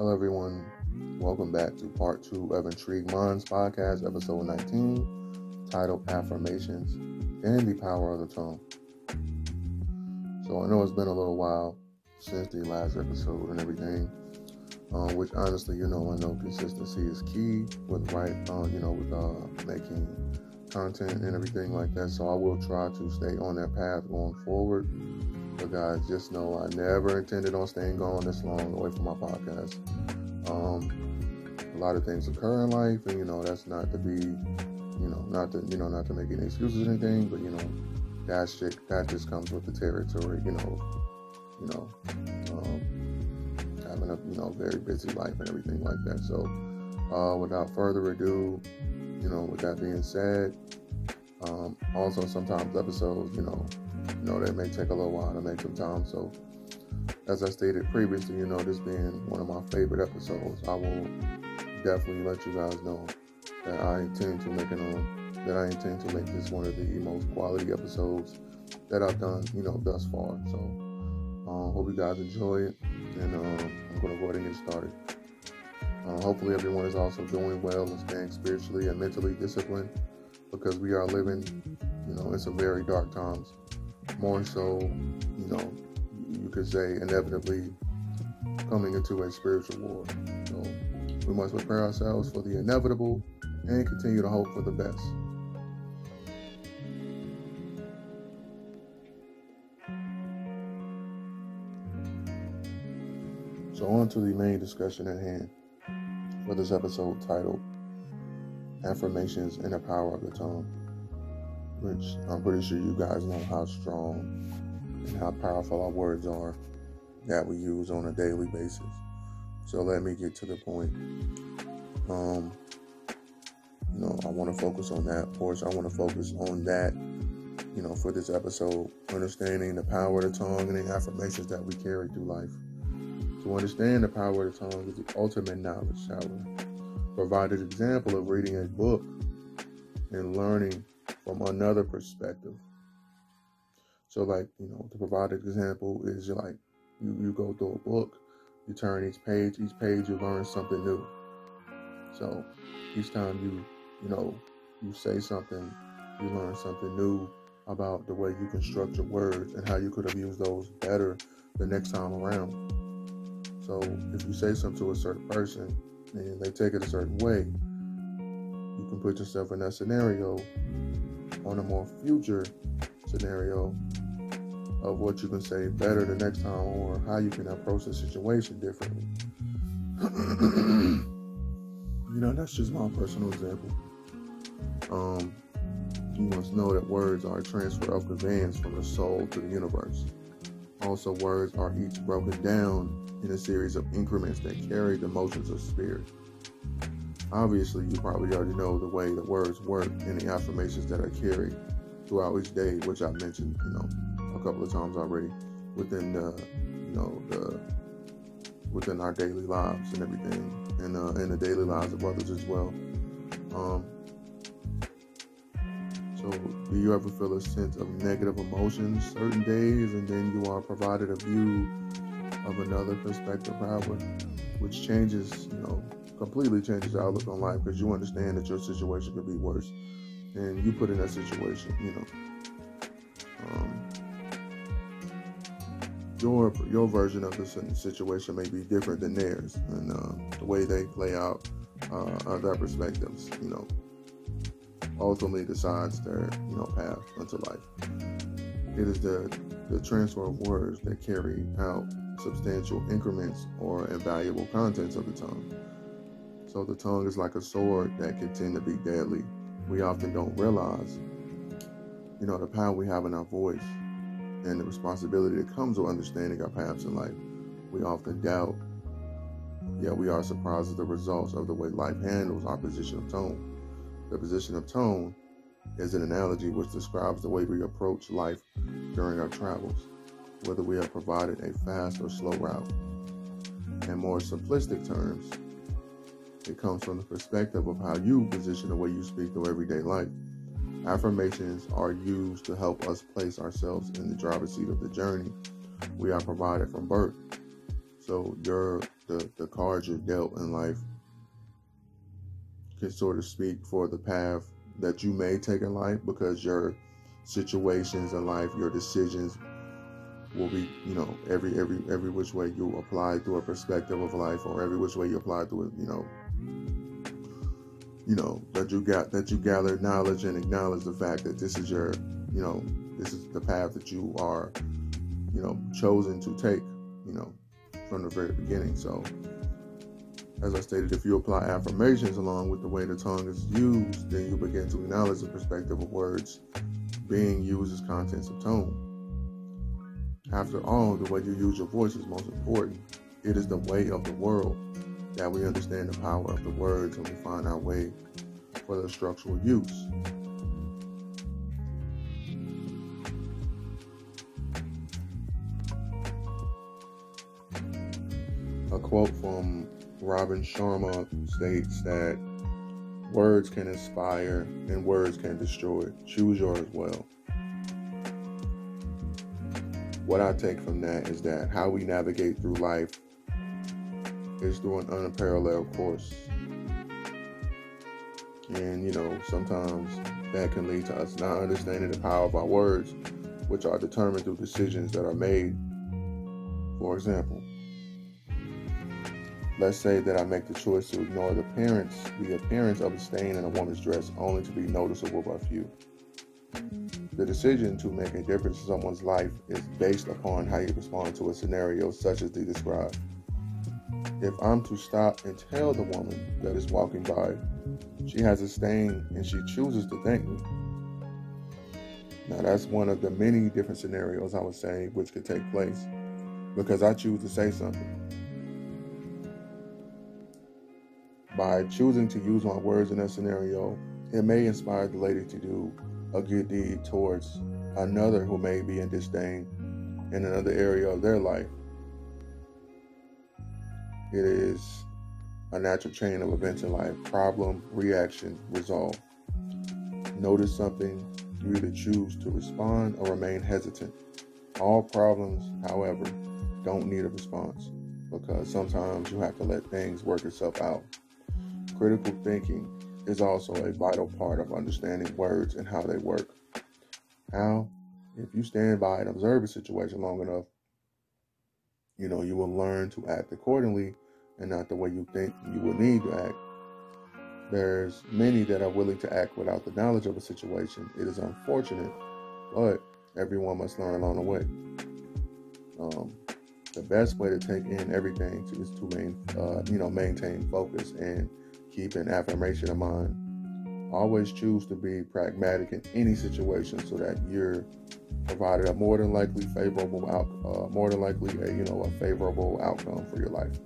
Hello, everyone. Welcome back to part two of Intrigue Minds podcast, episode 19, titled Affirmations and the Power of the Tongue. So, I know it's been a little while since the last episode and everything, um, which honestly, you know, I know consistency is key with right, uh, you know, with uh, making content and everything like that. So, I will try to stay on that path going forward. But guys, just know I never intended on staying gone this long away from my podcast. Um, a lot of things occur in life, and you know that's not to be, you know, not to you know not to make any excuses or anything, but you know that shit that just comes with the territory, you know, you know, um, having a you know very busy life and everything like that. So, uh, without further ado, you know, with that being said, um, also sometimes episodes, you know, you know, that may take a little while to make some time. So, as I stated previously, you know, this being one of my favorite episodes, I will definitely let you guys know that I intend to make it on that I intend to make this one of the most quality episodes that I've done, you know, thus far. So, um, hope you guys enjoy it, and um, I'm gonna go ahead and get started. Uh, hopefully, everyone is also doing well and staying spiritually and mentally disciplined because we are living, you know, in some very dark times more so, you know, you could say inevitably coming into a spiritual war. So we must prepare ourselves for the inevitable and continue to hope for the best. So, on to the main discussion at hand for this episode titled Affirmations and the Power of the Tongue which I'm pretty sure you guys know how strong and how powerful our words are that we use on a daily basis. So let me get to the point. Um, you know, I want to focus on that. Course, I want to focus on that, you know, for this episode, understanding the power of the tongue and the affirmations that we carry through life. To understand the power of the tongue is the ultimate knowledge shower. Provided example of reading a book and learning from another perspective. So, like, you know, to provide an example is like you, you go through a book, you turn each page, each page you learn something new. So each time you, you know, you say something, you learn something new about the way you construct your words and how you could have used those better the next time around. So if you say something to a certain person and they take it a certain way, you can put yourself in that scenario on a more future scenario of what you can say better the next time or how you can approach the situation differently. you know, that's just my personal example. Um, you must know that words are a transfer of conveyance from the soul to the universe. Also, words are each broken down in a series of increments that carry the motions of spirit. Obviously, you probably already know the way the words work and the affirmations that are carried throughout each day, which I've mentioned, you know, a couple of times already within the, you know, the within our daily lives and everything, and uh, in the daily lives of others as well. Um, so, do you ever feel a sense of negative emotions certain days, and then you are provided a view of another perspective, however, which changes, you know, completely changes your outlook on life because you understand that your situation could be worse, and you put in that situation, you know. Um, your your version of the situation may be different than theirs, and uh, the way they play out uh, their perspectives, you know, ultimately decides their you know path into life. It is the the transfer of words that carry out substantial increments or invaluable contents of the tongue. So the tongue is like a sword that can tend to be deadly. We often don't realize, you know, the power we have in our voice and the responsibility that comes with understanding our paths in life. We often doubt, yet we are surprised at the results of the way life handles our position of tone. The position of tone is an analogy which describes the way we approach life during our travels, whether we have provided a fast or slow route. In more simplistic terms, it comes from the perspective of how you position the way you speak through everyday life. Affirmations are used to help us place ourselves in the driver's seat of the journey we are provided from birth. So your the, the cards you're dealt in life can sort of speak for the path that you may take in life because your situations in life, your decisions will be, you know, every every every which way you apply through a perspective of life, or every which way you apply through it, you know, you know that you got that you gather knowledge and acknowledge the fact that this is your, you know, this is the path that you are, you know, chosen to take, you know, from the very beginning. So, as I stated, if you apply affirmations along with the way the tongue is used, then you begin to acknowledge the perspective of words being used as contents of tone. After all, the way you use your voice is most important. It is the way of the world that we understand the power of the words and we find our way for the structural use. A quote from Robin Sharma states that words can inspire and words can destroy. Choose yours well what I take from that is that how we navigate through life is through an unparalleled course. And, you know, sometimes that can lead to us not understanding the power of our words, which are determined through decisions that are made. For example, let's say that I make the choice to ignore the appearance, the appearance of a stain in a woman's dress only to be noticeable by few. The decision to make a difference in someone's life is based upon how you respond to a scenario such as the described. If I'm to stop and tell the woman that is walking by she has a stain and she chooses to thank me, now that's one of the many different scenarios I was saying which could take place because I choose to say something. By choosing to use my words in that scenario, it may inspire the lady to do a good deed towards another who may be in disdain in another area of their life. It is a natural chain of events in life problem, reaction, resolve. Notice something, you either choose to respond or remain hesitant. All problems, however, don't need a response because sometimes you have to let things work itself out. Critical thinking is also a vital part of understanding words and how they work. How, if you stand by and observe a situation long enough, you know, you will learn to act accordingly and not the way you think you will need to act. There's many that are willing to act without the knowledge of a situation. It is unfortunate, but everyone must learn along the way. Um, the best way to take in everything is to main, uh, you know, maintain focus and keep an affirmation in mind. Always choose to be pragmatic in any situation so that you're provided a more than likely favorable out, uh, more than likely a you know a favorable outcome for your life.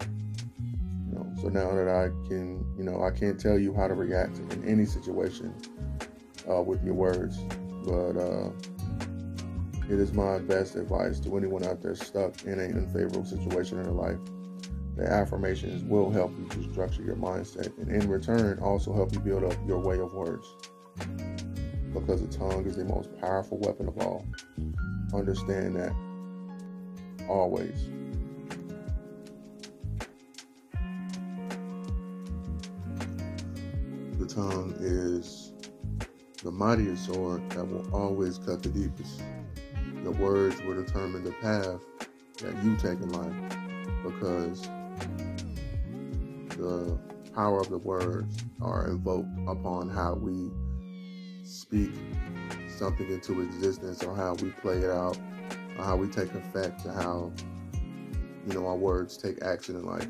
You know, so now that I can, you know, I can't tell you how to react in any situation uh, with your words, but uh, it is my best advice to anyone out there stuck in an unfavorable situation in their life the affirmations will help you to structure your mindset and in return also help you build up your way of words. Because the tongue is the most powerful weapon of all. Understand that always. The tongue is the mightiest sword that will always cut the deepest. Your words will determine the path that you take in life because the power of the words are invoked upon how we speak something into existence or how we play it out or how we take effect to how you know our words take action in life.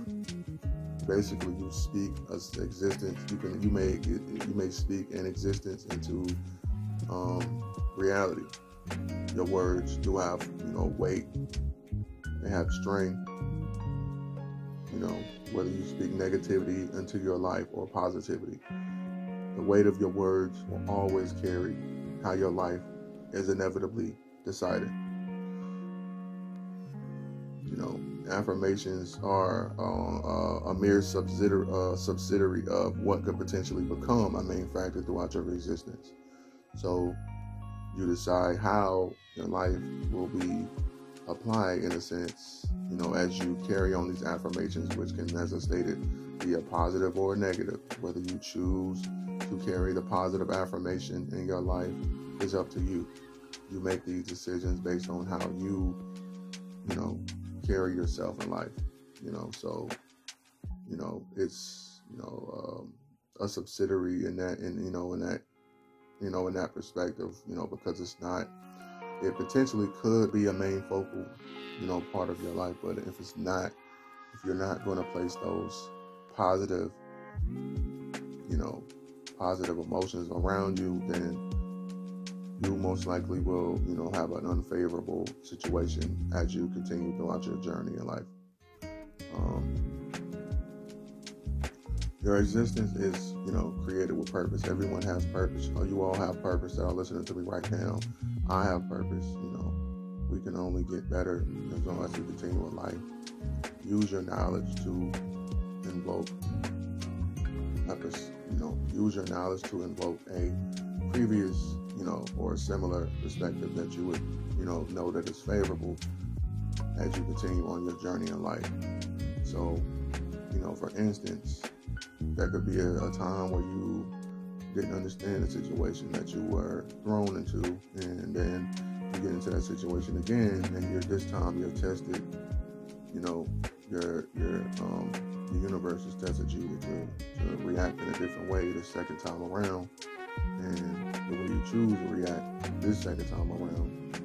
Basically you speak existence you can you may you may speak an existence into um, reality. Your words do have you know weight. They have strength. You know, whether you speak negativity into your life or positivity. The weight of your words will always carry how your life is inevitably decided. You know, affirmations are uh, a mere subsidiary, uh, subsidiary of what could potentially become a main factor throughout your existence. So you decide how your life will be applied in a sense, you know, as you carry on these affirmations, which can, as I stated, be a positive or a negative. Whether you choose to carry the positive affirmation in your life is up to you. You make these decisions based on how you, you know, carry yourself in life. You know, so, you know, it's, you know, um, a subsidiary in that, in, you know, in that, you know, in that perspective, you know, because it's not it potentially could be a main focal, you know, part of your life. But if it's not, if you're not going to place those positive, you know, positive emotions around you, then you most likely will, you know, have an unfavorable situation as you continue throughout your journey in life. Um, your existence is, you know, created with purpose. Everyone has purpose. Oh, you all have purpose that are listening to me right now. I have purpose. You know, we can only get better as long as we continue in life. Use your knowledge to invoke, you know, use your knowledge to invoke a previous, you know, or similar perspective that you would, you know, know that is favorable as you continue on your journey in life. So, you know, for instance, there could be a, a time where you didn't understand the situation that you were thrown into, and then you get into that situation again, and you're this time you're tested. You know, your your um, the universe has tested you to, to react in a different way the second time around, and the way you choose to react this second time around,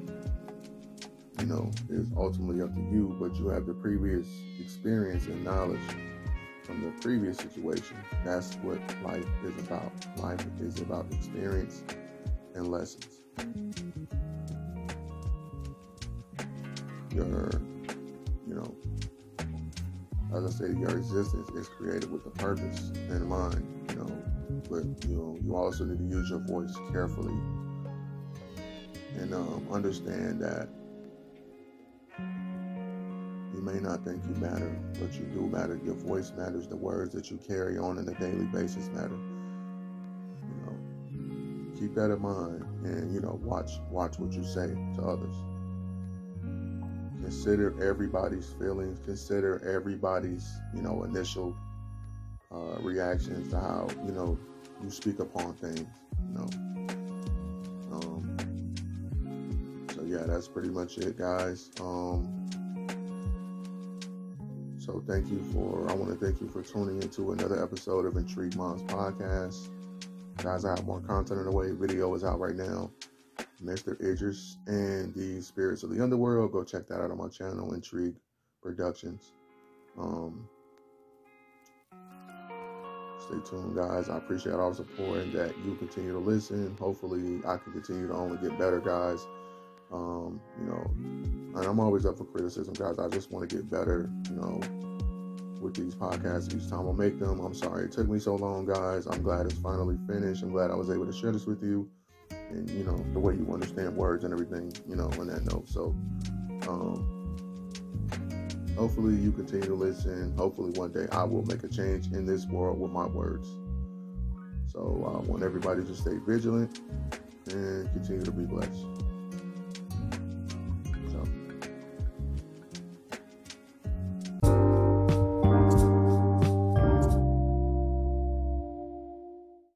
you know, is ultimately up to you. But you have the previous experience and knowledge from the previous situation. That's what life is about. Life is about experience and lessons. Your, you know, as I said, your existence is created with a purpose in mind, you know, but you know, you also need to use your voice carefully and um, understand that you may not think you matter, but you do matter. Your voice matters. The words that you carry on on a daily basis matter. You know, keep that in mind, and you know, watch watch what you say to others. Consider everybody's feelings. Consider everybody's you know initial uh, reactions to how you know you speak upon things. You know. Um, so yeah, that's pretty much it, guys. Um, so thank you for, I want to thank you for tuning into another episode of Intrigue Minds Podcast. Guys, I have more content on the way. Video is out right now. Mr. Idris and the Spirits of the Underworld. Go check that out on my channel, Intrigue Productions. Um, stay tuned, guys. I appreciate all the support and that you continue to listen. Hopefully, I can continue to only get better, guys. Um, you know, and I'm always up for criticism, guys. I just want to get better, you know, with these podcasts each time I make them. I'm sorry it took me so long, guys. I'm glad it's finally finished. I'm glad I was able to share this with you. And, you know, the way you understand words and everything, you know, on that note. So, um, hopefully you continue to listen. Hopefully one day I will make a change in this world with my words. So I want everybody to stay vigilant and continue to be blessed.